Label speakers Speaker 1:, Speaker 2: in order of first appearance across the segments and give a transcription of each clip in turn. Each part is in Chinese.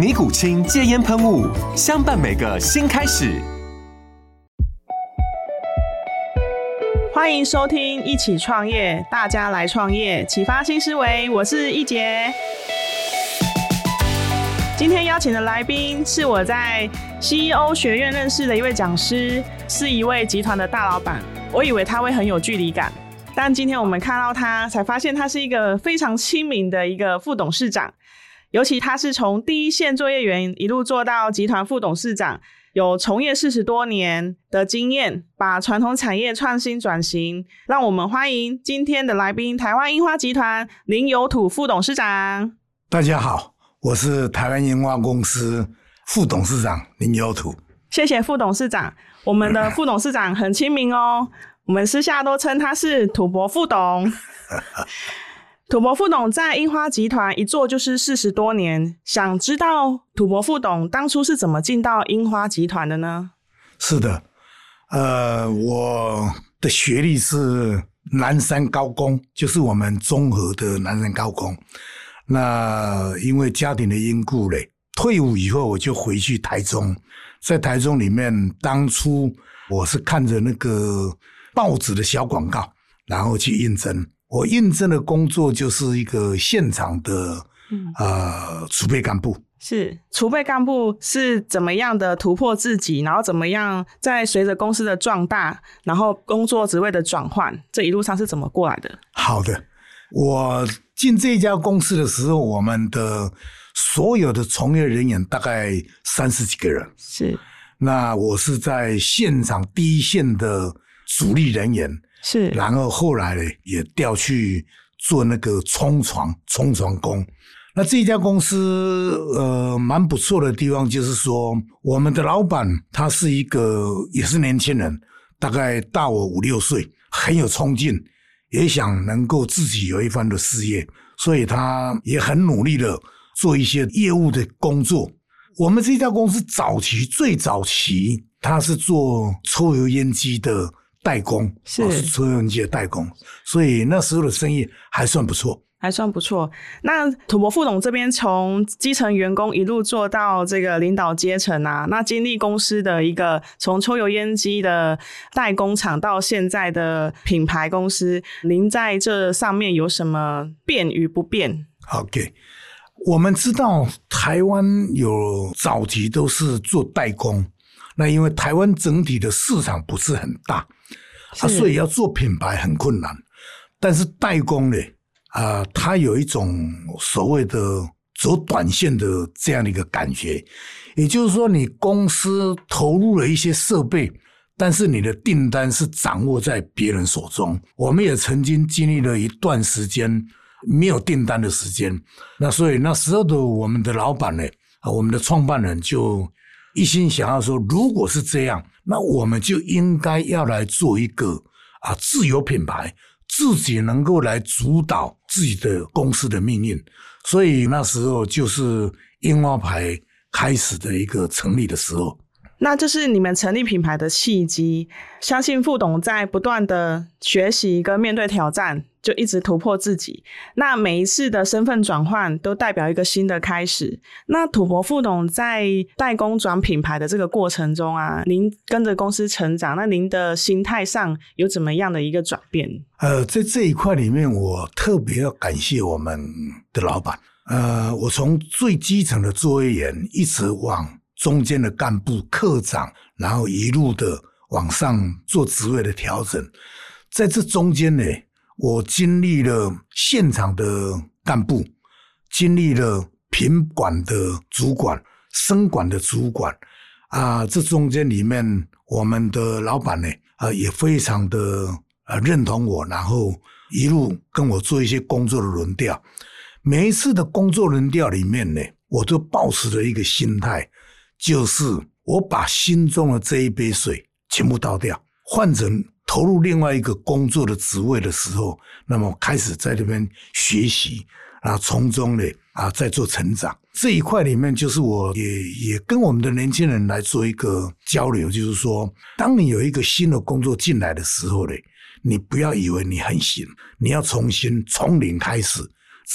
Speaker 1: 尼古清戒烟喷雾，相伴每个新开始。
Speaker 2: 欢迎收听《一起创业》，大家来创业，启发新思维。我是一杰。今天邀请的来宾是我在 CEO 学院认识的一位讲师，是一位集团的大老板。我以为他会很有距离感，但今天我们看到他，才发现他是一个非常亲民的一个副董事长。尤其他是从第一线作业员一路做到集团副董事长，有从业四十多年的经验，把传统产业创新转型。让我们欢迎今天的来宾——台湾樱花集团林有土副董事长。
Speaker 3: 大家好，我是台湾樱花公司副董事长林有土。
Speaker 2: 谢谢副董事长，我们的副董事长很亲民哦，我们私下都称他是土博副董。土伯副董在樱花集团一做就是四十多年，想知道土伯副董当初是怎么进到樱花集团的呢？
Speaker 3: 是的，呃，我的学历是南山高工，就是我们中和的南山高工。那因为家庭的因故嘞，退伍以后我就回去台中，在台中里面，当初我是看着那个报纸的小广告，然后去应征。我应征的工作就是一个现场的、嗯、呃储备干部。
Speaker 2: 是储备干部是怎么样的突破自己，然后怎么样在随着公司的壮大，然后工作职位的转换，这一路上是怎么过来的？
Speaker 3: 好的，我进这家公司的时候，我们的所有的从业人员大概三十几个人。
Speaker 2: 是，
Speaker 3: 那我是在现场第一线的主力人员。
Speaker 2: 是，
Speaker 3: 然后后来，也调去做那个冲床、冲床工。那这家公司呃，蛮不错的地方就是说，我们的老板他是一个也是年轻人，大概大我五六岁，很有冲劲，也想能够自己有一番的事业，所以他也很努力的做一些业务的工作。我们这家公司早期最早期，他是做抽油烟机的。代工是抽油烟机的代工，所以那时候的生意还算不错，
Speaker 2: 还算不错。那土博副总这边从基层员工一路做到这个领导阶层啊，那经历公司的一个从抽油烟机的代工厂到现在的品牌公司，您在这上面有什么变与不变
Speaker 3: ？OK，我们知道台湾有早期都是做代工，那因为台湾整体的市场不是很大。啊，所以要做品牌很困难，但是代工呢，啊、呃，它有一种所谓的走短线的这样的一个感觉，也就是说，你公司投入了一些设备，但是你的订单是掌握在别人手中。我们也曾经经历了一段时间没有订单的时间，那所以那时候的我们的老板呢，啊，我们的创办人就一心想要说，如果是这样。那我们就应该要来做一个啊自有品牌，自己能够来主导自己的公司的命运，所以那时候就是樱花牌开始的一个成立的时候。
Speaker 2: 那这是你们成立品牌的契机。相信副董在不断的学习跟面对挑战，就一直突破自己。那每一次的身份转换都代表一个新的开始。那土伯副董在代工转品牌的这个过程中啊，您跟着公司成长，那您的心态上有怎么样的一个转变？
Speaker 3: 呃，在这一块里面，我特别要感谢我们的老板。呃，我从最基层的作业员一直往中间的干部、科长，然后一路的往上做职位的调整。在这中间呢，我经历了现场的干部，经历了品管的主管、生管的主管啊，这中间里面，我们的老板呢，啊，也非常的呃认同我，然后一路跟我做一些工作的轮调。每一次的工作轮调里面呢，我都保持着一个心态，就是我把心中的这一杯水全部倒掉，换成。投入另外一个工作的职位的时候，那么开始在这边学习啊，从中呢啊在做成长这一块里面，就是我也也跟我们的年轻人来做一个交流，就是说，当你有一个新的工作进来的时候呢，你不要以为你很行，你要重新从零开始。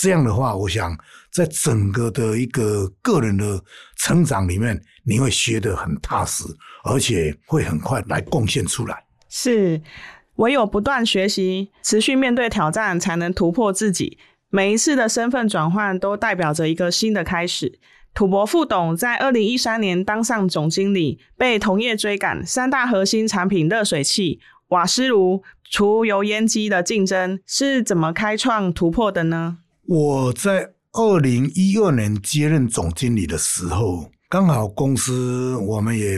Speaker 3: 这样的话，我想在整个的一个个人的成长里面，你会学得很踏实，而且会很快来贡献出来。
Speaker 2: 是，唯有不断学习，持续面对挑战，才能突破自己。每一次的身份转换，都代表着一个新的开始。土伯副董在二零一三年当上总经理，被同业追赶，三大核心产品热水器、瓦斯炉、除油烟机的竞争是怎么开创突破的呢？
Speaker 3: 我在二零一二年接任总经理的时候，刚好公司我们也。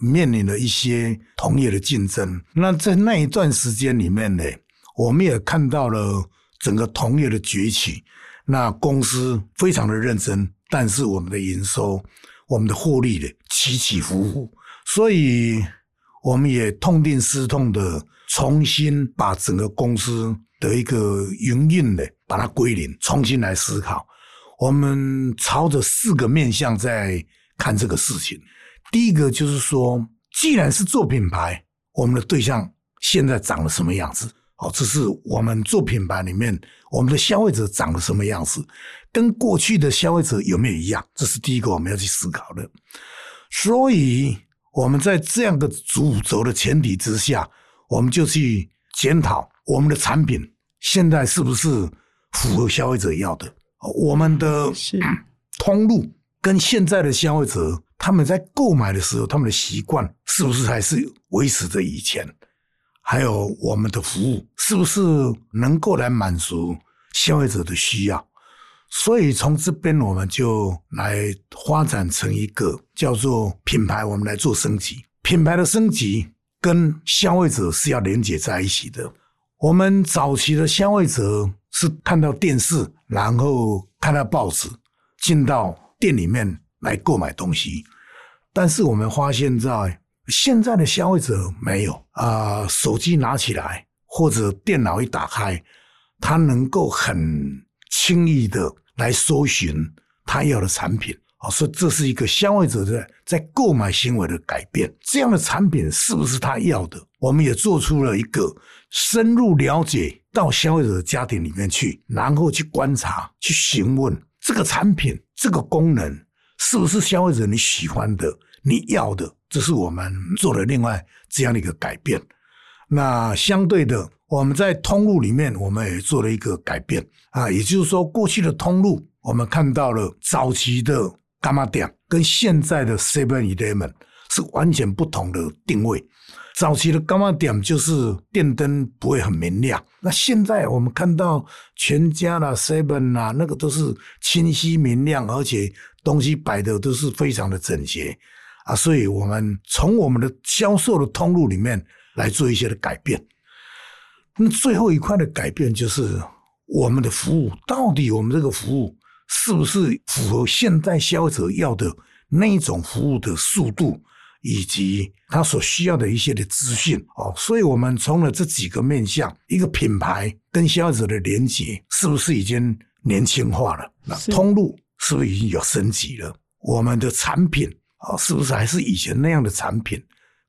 Speaker 3: 面临了一些同业的竞争，那在那一段时间里面呢，我们也看到了整个同业的崛起。那公司非常的认真，但是我们的营收、我们的获利的起起伏伏，所以我们也痛定思痛的重新把整个公司的一个营运的把它归零，重新来思考。我们朝着四个面向在看这个事情。第一个就是说，既然是做品牌，我们的对象现在长得什么样子？哦，这是我们做品牌里面，我们的消费者长得什么样子，跟过去的消费者有没有一样？这是第一个我们要去思考的。所以我们在这样的主轴的前提之下，我们就去检讨我们的产品现在是不是符合消费者要的？我们的通路跟现在的消费者。他们在购买的时候，他们的习惯是不是还是维持着以前？还有我们的服务是不是能够来满足消费者的需要？所以从这边我们就来发展成一个叫做品牌，我们来做升级。品牌的升级跟消费者是要连接在一起的。我们早期的消费者是看到电视，然后看到报纸，进到店里面来购买东西。但是我们发现，在现在的消费者没有啊、手机拿起来或者电脑一打开，他能够很轻易的来搜寻他要的产品啊，所以这是一个消费者在在购买行为的改变。这样的产品是不是他要的？我们也做出了一个深入了解到消费者的家庭里面去，然后去观察、去询问这个产品、这个功能。是不是消费者你喜欢的、你要的？这是我们做了另外这样的一个改变。那相对的，我们在通路里面，我们也做了一个改变啊，也就是说，过去的通路，我们看到了早期的柑仔店跟现在的 Seven Eleven 是完全不同的定位。早期的柑仔店就是电灯不会很明亮，那现在我们看到全家啦、Seven 啦，那个都是清晰明亮，而且东西摆的都是非常的整洁啊。所以，我们从我们的销售的通路里面来做一些的改变。那最后一块的改变就是我们的服务，到底我们这个服务是不是符合现代消费者要的那一种服务的速度？以及他所需要的一些的资讯哦，所以我们从了这几个面向，一个品牌跟消费者的连接是不是已经年轻化了？那通路是不是已经有升级了？我们的产品啊，是不是还是以前那样的产品？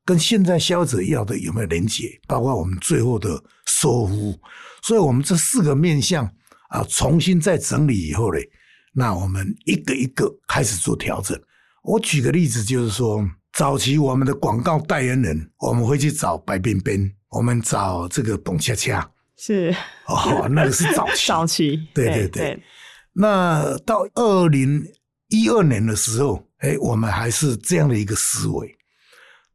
Speaker 3: 跟现在消费者要的有没有连接？包括我们最后的售后服务，所以我们这四个面向啊，重新再整理以后呢，那我们一个一个开始做调整。我举个例子，就是说。早期我们的广告代言人，我们会去找白冰冰，我们找这个董恰恰，
Speaker 2: 是
Speaker 3: 哦，那个是早期，
Speaker 2: 早期，
Speaker 3: 对。对对，那到二零一二年的时候，哎，我们还是这样的一个思维，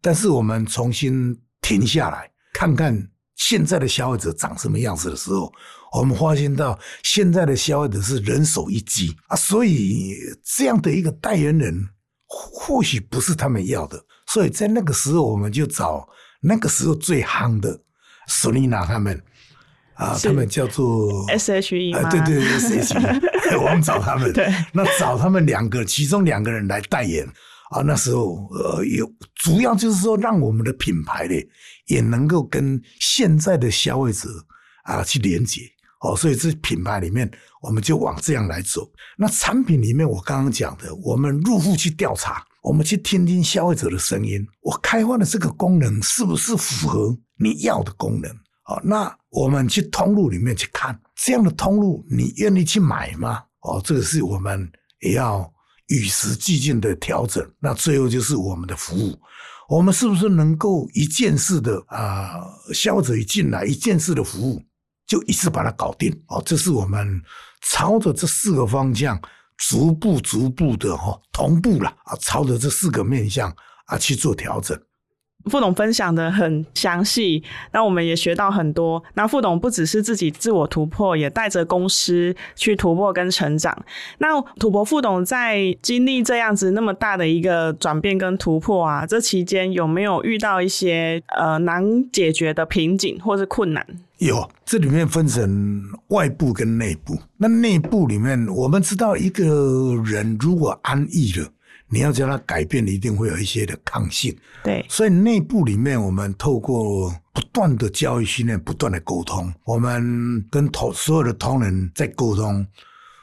Speaker 3: 但是我们重新停下来看看现在的消费者长什么样子的时候，我们发现到现在的消费者是人手一机。啊，所以这样的一个代言人或许不是他们要的，所以在那个时候我们就找那个时候最夯的索尼娜他们。啊，他们叫做
Speaker 2: S H E，
Speaker 3: 啊，对对对，S H E，我们找他们，
Speaker 2: 对，
Speaker 3: 那找他们两个，其中两个人来代言啊。那时候，呃，有主要就是说，让我们的品牌呢，也能够跟现在的消费者啊去连接哦。所以这品牌里面，我们就往这样来走。那产品里面，我刚刚讲的，我们入户去调查，我们去听听消费者的声音，我开发的这个功能是不是符合你要的功能？哦，那我们去通路里面去看，这样的通路你愿意去买吗？哦，这个是我们也要与时俱进的调整。那最后就是我们的服务，我们是不是能够一件事的啊，消费者一进来，一件事的服务就一次把它搞定？哦，这是我们朝着这四个方向，逐步逐步的哈同步了啊，朝着这四个面向啊去做调整。
Speaker 2: 副董分享的很详细，那我们也学到很多。那副董不只是自己自我突破，也带着公司去突破跟成长。那土伯副董在经历这样子那么大的一个转变跟突破啊，这期间有没有遇到一些呃难解决的瓶颈或是困难？
Speaker 3: 有，这里面分成外部跟内部。那内部里面，我们知道一个人如果安逸了。你要叫他改变，一定会有一些的抗性。
Speaker 2: 对，
Speaker 3: 所以内部里面，我们透过不断的教育训练，不断的沟通，我们跟同所有的同仁在沟通，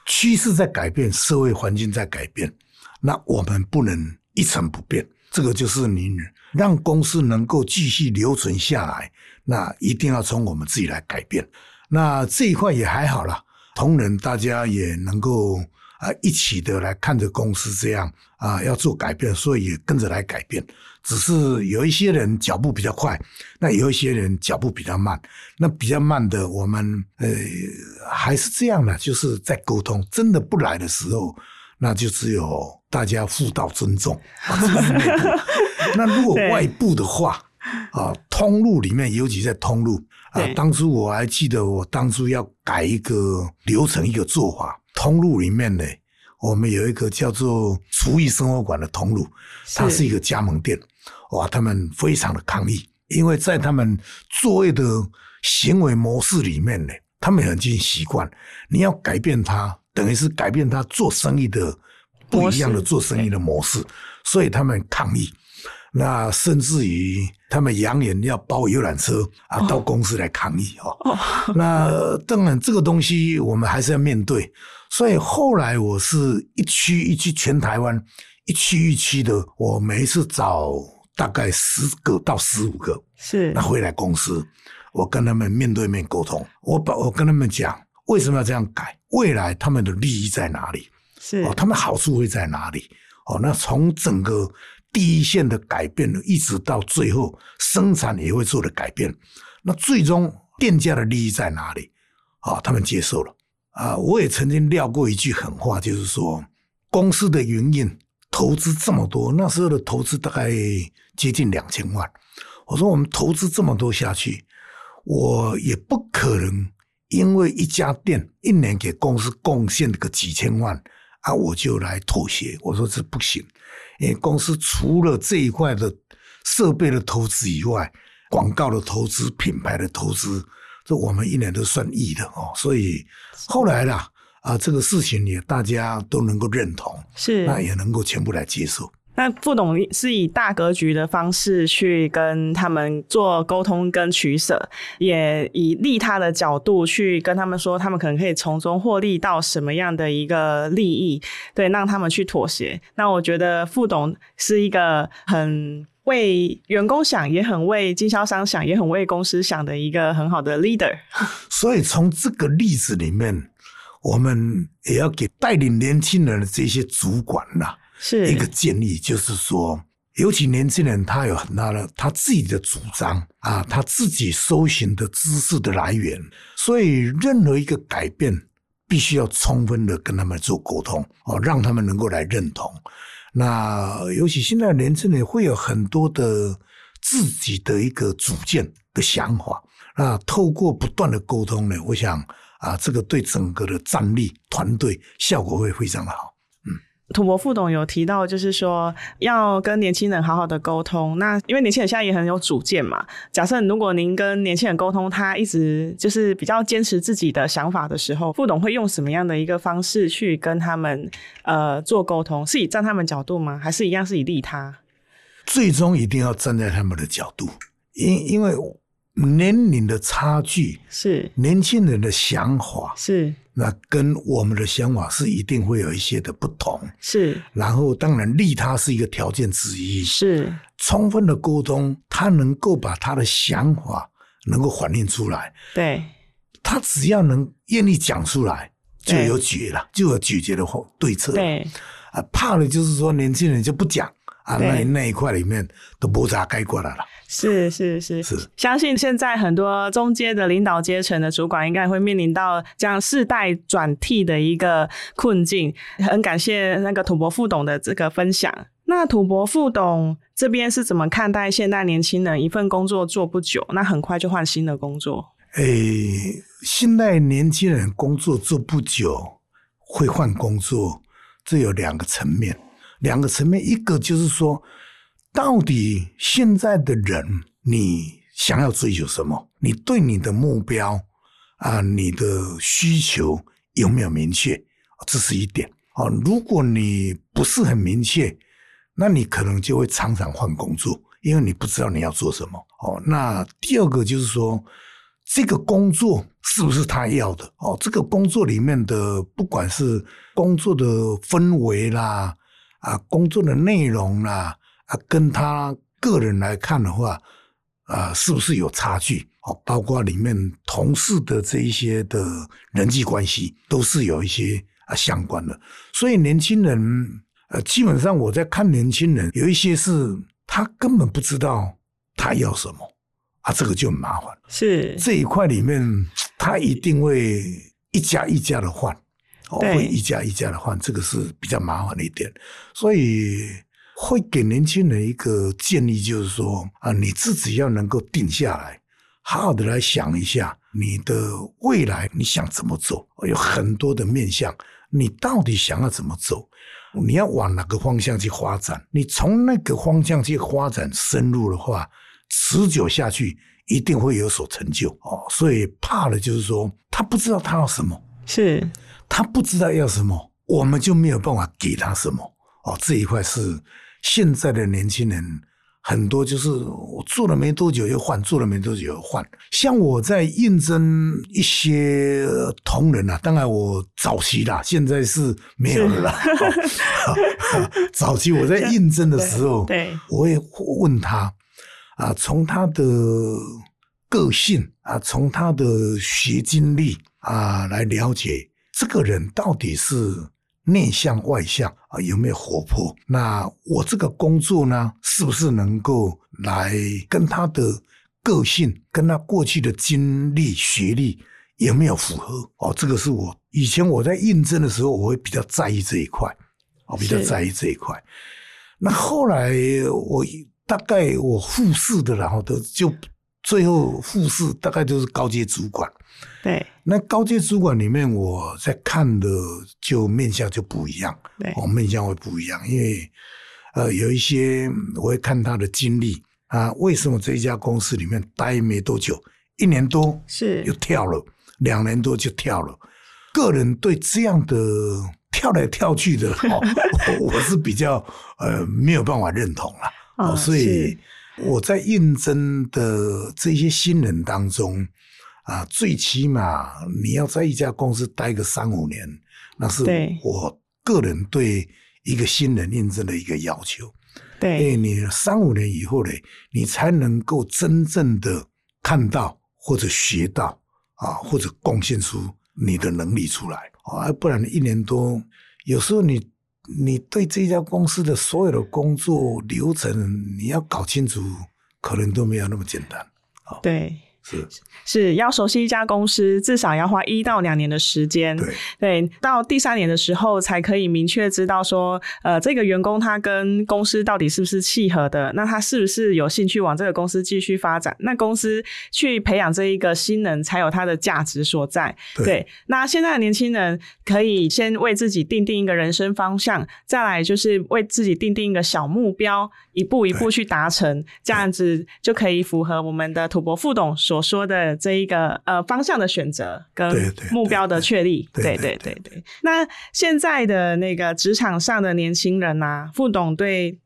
Speaker 3: 趋势在改变，社会环境在改变，那我们不能一成不变。这个就是你让公司能够继续留存下来，那一定要从我们自己来改变。那这一块也还好啦，同仁大家也能够。啊，一起的来看着公司这样啊，要做改变，所以也跟着来改变。只是有一些人脚步比较快，那有一些人脚步比较慢。那比较慢的，我们呃还是这样的，就是在沟通。真的不来的时候，那就只有大家互道尊重。那如果外部的话，啊，通路里面，尤其在通路啊，当初我还记得，我当初要改一个流程，一个做法。通路里面呢，我们有一个叫做厨艺生活馆的通路，它是一个加盟店。哇，他们非常的抗议，因为在他们作业的行为模式里面呢，他们已经习惯，你要改变它，等于是改变他做生意的不一样的做生意的模式，所以他们抗议。那甚至于他们扬言要包游览车啊，到公司来抗议哦。哦，那当然这个东西我们还是要面对。所以后来我是一区一区全台湾一区一区的，我每一次找大概十个到十五个，
Speaker 2: 是
Speaker 3: 那回来公司，我跟他们面对面沟通，我把我跟他们讲为什么要这样改，未来他们的利益在哪里，
Speaker 2: 是哦，
Speaker 3: 他们好处会在哪里哦？那从整个第一线的改变，一直到最后生产也会做的改变，那最终店家的利益在哪里啊？他们接受了。啊，我也曾经撂过一句狠话，就是说，公司的营运投资这么多，那时候的投资大概接近两千万。我说我们投资这么多下去，我也不可能因为一家店一年给公司贡献个几千万啊，我就来妥协。我说这不行，因为公司除了这一块的设备的投资以外，广告的投资、品牌的投资。这我们一年都算亿的哦，所以后来啦啊，这个事情也大家都能够认同，
Speaker 2: 是
Speaker 3: 那也能够全部来接受。
Speaker 2: 那副董是以大格局的方式去跟他们做沟通跟取舍，也以利他的角度去跟他们说，他们可能可以从中获利到什么样的一个利益，对，让他们去妥协。那我觉得副董是一个很。为员工想，也很为经销商想，也很为公司想的一个很好的 leader。
Speaker 3: 所以从这个例子里面，我们也要给带领年轻人的这些主管呐，是一个建议，就是说，尤其年轻人他有很大的他自己的主张啊，他自己搜寻的知识的来源，所以任何一个改变，必须要充分的跟他们做沟通哦，让他们能够来认同。那尤其现在年轻人会有很多的自己的一个主见的想法。那透过不断的沟通呢，我想啊，这个对整个的战力团队效果会非常的好。
Speaker 2: 土伯副董有提到，就是说要跟年轻人好好的沟通。那因为年轻人现在也很有主见嘛。假设如果您跟年轻人沟通，他一直就是比较坚持自己的想法的时候，副董会用什么样的一个方式去跟他们呃做沟通？是以站他们角度吗？还是一样是以利他？
Speaker 3: 最终一定要站在他们的角度，因因为年龄的差距
Speaker 2: 是
Speaker 3: 年轻人的想法
Speaker 2: 是。
Speaker 3: 那跟我们的想法是一定会有一些的不同，
Speaker 2: 是。
Speaker 3: 然后当然利他是一个条件之一，
Speaker 2: 是。
Speaker 3: 充分的沟通，他能够把他的想法能够反映出来，
Speaker 2: 对。
Speaker 3: 他只要能愿意讲出来，就有解了，就有解决的对策。
Speaker 2: 对。
Speaker 3: 啊，怕的就是说年轻人就不讲啊，那那一块里面都不咋该过来了。
Speaker 2: 是是是是，相信现在很多中阶的领导阶层的主管应该会面临到这样世代转替的一个困境。很感谢那个土伯副董的这个分享。那土伯副董这边是怎么看待现代年轻人一份工作做不久，那很快就换新的工作？
Speaker 3: 诶、欸，现代年轻人工作做不久会换工作，这有两个层面。两个层面，一个就是说。到底现在的人，你想要追求什么？你对你的目标啊，你的需求有没有明确？这是一点。哦，如果你不是很明确，那你可能就会常常换工作，因为你不知道你要做什么。哦，那第二个就是说，这个工作是不是他要的？哦，这个工作里面的，不管是工作的氛围啦，啊，工作的内容啦。啊，跟他个人来看的话，啊，是不是有差距？哦，包括里面同事的这一些的人际关系，都是有一些啊相关的。所以年轻人，呃，基本上我在看年轻人，有一些是他根本不知道他要什么，啊，这个就很麻烦。
Speaker 2: 是
Speaker 3: 这一块里面，他一定会一家一家的换，哦，会一家一家的换，这个是比较麻烦的一点。所以。会给年轻人一个建议，就是说啊，你自己要能够定下来，好好的来想一下你的未来，你想怎么走？有很多的面向，你到底想要怎么走？你要往哪个方向去发展？你从那个方向去发展深入的话，持久下去一定会有所成就哦。所以怕的就是说，他不知道他要什么，
Speaker 2: 是
Speaker 3: 他不知道要什么，我们就没有办法给他什么哦。这一块是。现在的年轻人很多，就是我做了没多久又换，做了没多久又换。像我在应征一些同仁啊，当然我早期啦，现在是没有了啦。早期我在应征的时候，
Speaker 2: 对，
Speaker 3: 我也问他啊，从他的个性啊，从他的学经历啊，来了解这个人到底是。内向外向啊，有没有活泼？那我这个工作呢，是不是能够来跟他的个性、跟他过去的经历、学历有没有符合？哦，这个是我以前我在应征的时候，我会比较在意这一块，我比较在意这一块。那后来我大概我复试的，然后都就最后复试大概就是高阶主管。
Speaker 2: 对，
Speaker 3: 那高阶主管里面，我在看的就面相就不一样，
Speaker 2: 对，
Speaker 3: 哦，面相会不一样，因为呃，有一些我会看他的经历啊，为什么这一家公司里面待没多久，一年多是。又跳了，两年多就跳了，个人对这样的跳来跳去的，哦，我是比较呃没有办法认同了，哦，所以我在应征的这些新人当中。啊，最起码你要在一家公司待个三五年，那是我个人对一个新人应征的一个要求。
Speaker 2: 对，
Speaker 3: 因为你三五年以后呢，你才能够真正的看到或者学到啊，或者贡献出你的能力出来啊，不然一年多，有时候你你对这家公司的所有的工作流程你要搞清楚，可能都没有那么简单。
Speaker 2: 对。
Speaker 3: 是
Speaker 2: 是要熟悉一家公司，至少要花一到两年的时间。
Speaker 3: 对
Speaker 2: 对，到第三年的时候才可以明确知道说，呃，这个员工他跟公司到底是不是契合的，那他是不是有兴趣往这个公司继续发展？那公司去培养这一个新人才有它的价值所在。
Speaker 3: 对，
Speaker 2: 对，那现在的年轻人可以先为自己定定一个人生方向，再来就是为自己定定一个小目标，一步一步去达成，这样子就可以符合我们的土博副董所说的这一个呃方向的选择跟目标的确立。对对对对。那现在的那个职场上的年轻人啊，副董对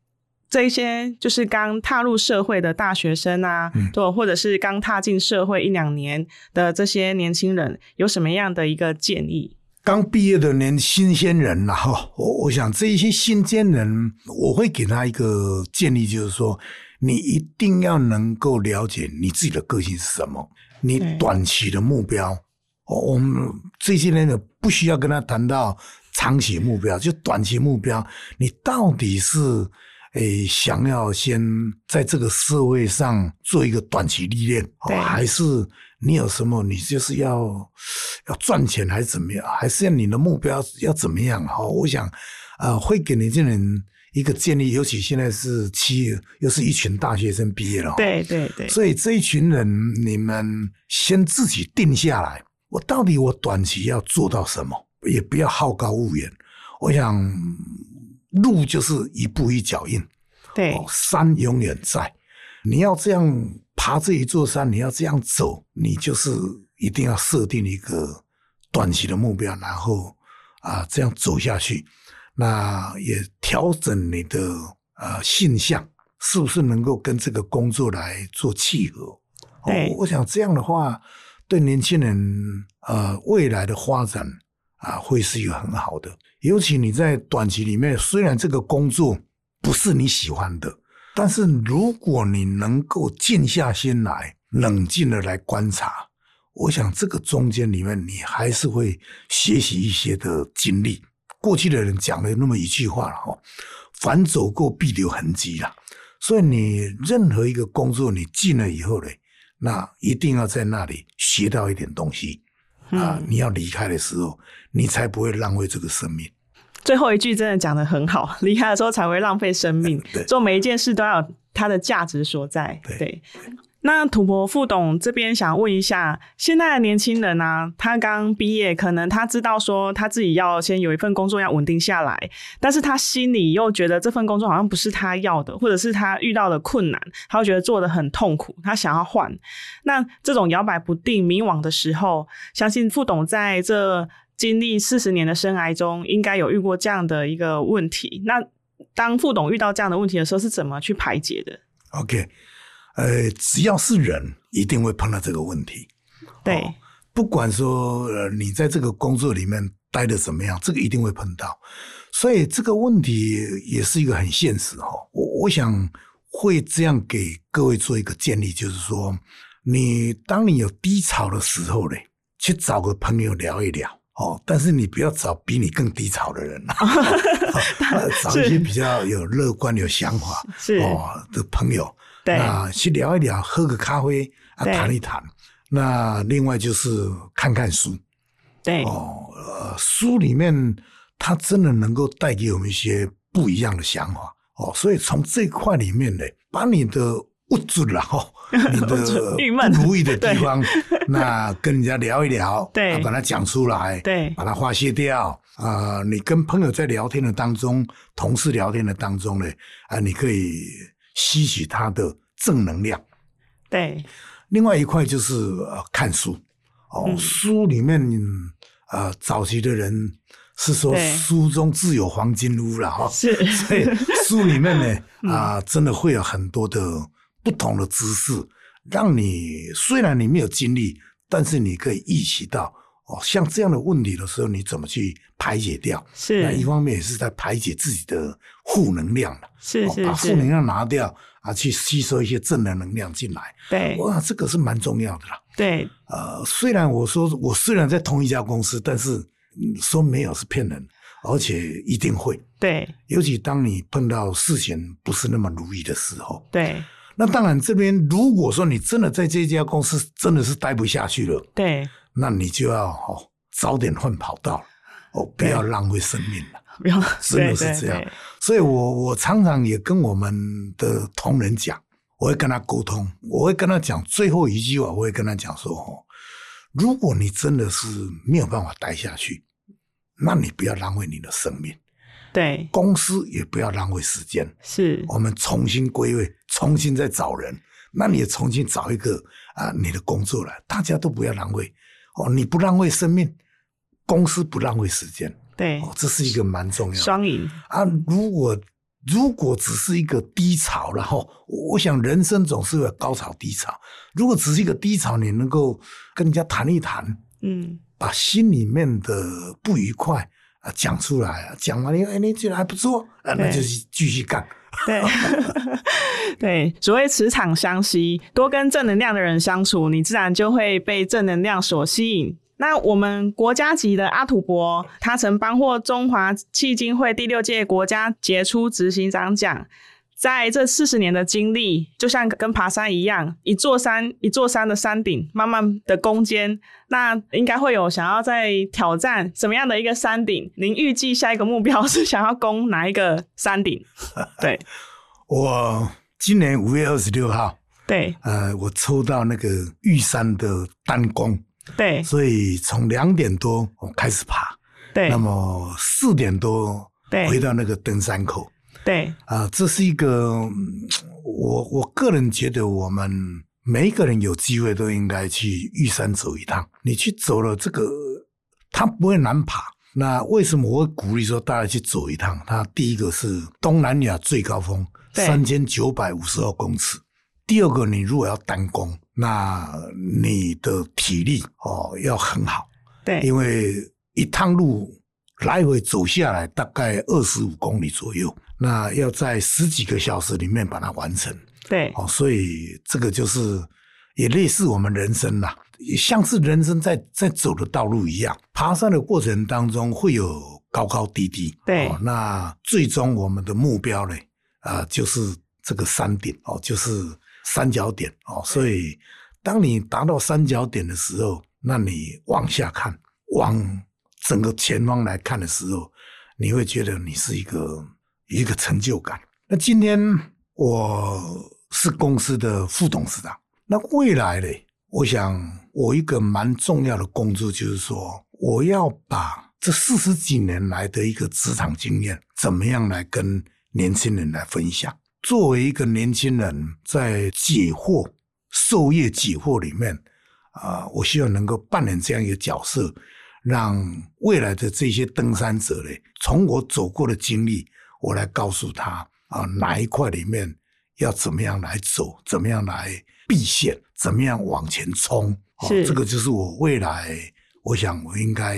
Speaker 2: 这一些就是刚踏入社会的大学生啊，对、嗯，或者是刚踏进社会一两年的这些年轻人，有什么样的一个建议？
Speaker 3: 刚毕业的年新鲜人呐，哈，我我想这一些新鲜人，我会给他一个建议，就是说，你一定要能够了解你自己的个性是什么，你短期的目标。我们这些人呢，不需要跟他谈到长期目标，就短期目标，你到底是诶想要先在这个社会上做一个短期历练，还是？你有什么？你就是要要赚钱还是怎么样？还是要你的目标要怎么样？哈，我想，呃，会给年轻人一个建议，尤其现在是七月，又是一群大学生毕业了。
Speaker 2: 对对对。所
Speaker 3: 以这一群人，你们先自己定下来，我到底我短期要做到什么？也不要好高骛远。我想，路就是一步一脚印。
Speaker 2: 对，
Speaker 3: 山永远在。你要这样。爬这一座山，你要这样走，你就是一定要设定一个短期的目标，然后啊这样走下去。那也调整你的呃性向，是不是能够跟这个工作来做契合？
Speaker 2: 对，
Speaker 3: 哦，我想这样的话，对年轻人呃未来的发展啊会是一个很好的。尤其你在短期里面，虽然这个工作不是你喜欢的。但是如果你能够静下心来，冷静的来观察，我想这个中间里面你还是会学习一些的经历。过去的人讲了那么一句话了哈，凡走过必留痕迹啦。所以你任何一个工作你进了以后呢，那一定要在那里学到一点东西啊！你要离开的时候，你才不会浪费这个生命。
Speaker 2: 最后一句真的讲得很好，离开的时候才会浪费生命。做每一件事都要有它的价值所在。对，对，那土伯副董这边想问一下，现在的年轻人啊，他刚毕业，可能他知道说他自己要先有一份工作要稳定下来，但是他心里又觉得这份工作好像不是他要的，或者是他遇到的困难，他会觉得做得很痛苦，他想要换。那这种摇摆不定、迷惘的时候，相信副董在这。经历四十年的生涯中，应该有遇过这样的一个问题。那当副董遇到这样的问题的时候，是怎么去排解的
Speaker 3: ？OK，呃，只要是人，一定会碰到这个问题。
Speaker 2: 对，
Speaker 3: 哦、不管说呃，你在这个工作里面待的怎么样，这个一定会碰到。所以这个问题也是一个很现实哈、哦。我我想会这样给各位做一个建议，就是说，你当你有低潮的时候呢，去找个朋友聊一聊。哦，但是你不要找比你更低潮的人啊，找一些比较有乐观、有想法是哦的朋友，对。啊，去聊一聊，喝个咖啡啊，谈一谈。那另外就是看看书，
Speaker 2: 对。
Speaker 3: 哦，呃，书里面它真的能够带给我们一些不一样的想法。哦，所以从这块里面呢，把你的。不准了哈，你的不如意的地方，那跟人家聊一聊，对，把它讲出来，对，把它发泄掉啊、呃。你跟朋友在聊天的当中，同事聊天的当中呢，啊、呃，你可以吸取他的正能量。
Speaker 2: 对，
Speaker 3: 另外一块就是、呃、看书。哦，嗯、书里面啊、呃，早期的人是说书中自有黄金屋了哈，是，所以书里面呢 啊、呃，真的会有很多的。不同的知识，让你虽然你没有经历，但是你可以意识到哦，像这样的问题的时候，你怎么去排解掉？是那一方面也是在排解自己的负能量
Speaker 2: 是是是，
Speaker 3: 把负能量拿掉啊，去吸收一些正的能量进来。
Speaker 2: 对，
Speaker 3: 哇，这个是蛮重要的啦。
Speaker 2: 对，
Speaker 3: 呃，虽然我说我虽然在同一家公司，但是说没有是骗人，而且一定会。
Speaker 2: 对，
Speaker 3: 尤其当你碰到事情不是那么如意的时候。
Speaker 2: 对。
Speaker 3: 那当然，这边如果说你真的在这家公司真的是待不下去了，
Speaker 2: 对，
Speaker 3: 那你就要哦早点换跑道，哦不要浪费生命了，
Speaker 2: 不要
Speaker 3: 真的是这样。所以我我常常也跟我们的同仁讲，我会跟他沟通，我会跟他讲最后一句话，我会跟他讲说哦，如果你真的是没有办法待下去，那你不要浪费你的生命。
Speaker 2: 对，
Speaker 3: 公司也不要浪费时间，
Speaker 2: 是。
Speaker 3: 我们重新归位，重新再找人，那你也重新找一个啊，你的工作了，大家都不要浪费哦，你不浪费生命，公司不浪费时间，
Speaker 2: 对，
Speaker 3: 哦，这是一个蛮重要的
Speaker 2: 双赢
Speaker 3: 啊。如果如果只是一个低潮，然后我想人生总是有高潮低潮，如果只是一个低潮，你能够跟人家谈一谈，
Speaker 2: 嗯，把
Speaker 3: 心里面的不愉快。啊，讲出来，讲完了，哎，你觉得还不错，啊，那就是继续干。
Speaker 2: 对，对，所谓磁场相吸，多跟正能量的人相处，你自然就会被正能量所吸引。那我们国家级的阿土伯，他曾颁获中华基金会第六届国家杰出执行长奖。在这四十年的经历，就像跟爬山一样，一座山一座山的山顶，慢慢的攻坚。那应该会有想要再挑战什么样的一个山顶？您预计下一个目标是想要攻哪一个山顶？对，
Speaker 3: 我今年五月二十六号，
Speaker 2: 对，
Speaker 3: 呃，我抽到那个玉山的单攻，
Speaker 2: 对，
Speaker 3: 所以从两点多我开始爬，
Speaker 2: 对，
Speaker 3: 那么四点多回到那个登山口。
Speaker 2: 对
Speaker 3: 啊、呃，这是一个我我个人觉得，我们每一个人有机会都应该去玉山走一趟。你去走了这个，它不会难爬。那为什么我会鼓励说大家去走一趟？它第一个是东南亚最高峰，三千九百五十二公尺。第二个，你如果要单攻，那你的体力哦要很好。
Speaker 2: 对，
Speaker 3: 因为一趟路来回走下来大概二十五公里左右。那要在十几个小时里面把它完成，
Speaker 2: 对，
Speaker 3: 哦，所以这个就是也类似我们人生啦，也像是人生在在走的道路一样，爬山的过程当中会有高高低低，
Speaker 2: 对，
Speaker 3: 哦，那最终我们的目标呢，啊，呃，就是这个山顶哦，就是三角点。哦，所以当你达到三角点的时候，那你往下看，往整个前方来看的时候，你会觉得你是一个。一个成就感。那今天我是公司的副董事长。那未来呢？我想我一个蛮重要的工作就是说，我要把这四十几年来的一个职场经验，怎么样来跟年轻人来分享。作为一个年轻人，在解惑、授业解惑里面，啊、我希望能够扮演这样一个角色，让未来的这些登山者呢，从我走过的经历。我来告诉他啊，哪一块里面要怎么样来走，怎么样来避险，怎么样往前冲。是，这个就是我未来，我想我应该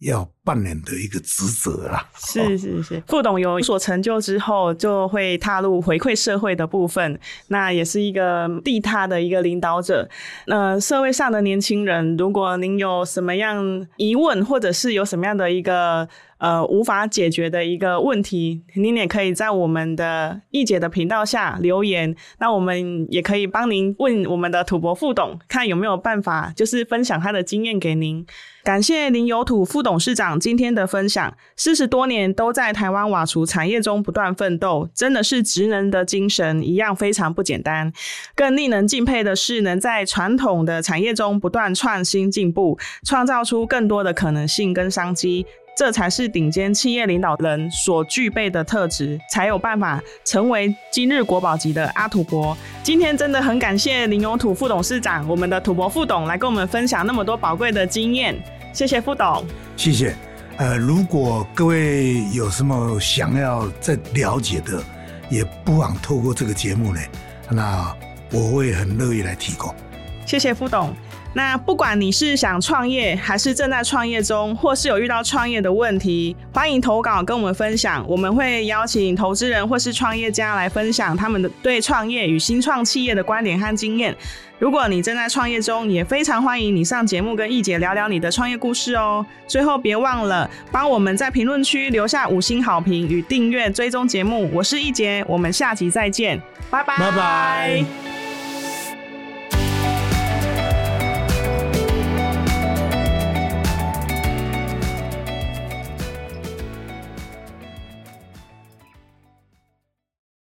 Speaker 3: 要扮演的一个职责啦。
Speaker 2: 是是是，副董有所成就之后，就会踏入回馈社会的部分，那也是一个地踏的一个领导者。那社会上的年轻人，如果您有什么样疑问，或者是有什么样的一个。呃，无法解决的一个问题，您也可以在我们的易姐的频道下留言，那我们也可以帮您问我们的土博副董，看有没有办法，就是分享他的经验给您。感谢林有土副董事长今天的分享，四十多年都在台湾瓦厨产业中不断奋斗，真的是职人的精神一样非常不简单。更令人敬佩的是，能在传统的产业中不断创新进步，创造出更多的可能性跟商机。这才是顶尖企业领导人所具备的特质，才有办法成为今日国宝级的阿土伯。今天真的很感谢林永土副董事长，我们的土伯副董来跟我们分享那么多宝贵的经验。谢谢副董，
Speaker 3: 谢谢。呃，如果各位有什么想要再了解的，也不妨透过这个节目呢，那我会很乐意来提供。
Speaker 2: 谢谢副董。那不管你是想创业，还是正在创业中，或是有遇到创业的问题，欢迎投稿跟我们分享。我们会邀请投资人或是创业家来分享他们的对创业与新创企业的观点和经验。如果你正在创业中，也非常欢迎你上节目跟易姐聊聊你的创业故事哦。最后别忘了帮我们在评论区留下五星好评与订阅追踪节目。我是易姐，我们下集再见，拜拜。
Speaker 3: 拜拜。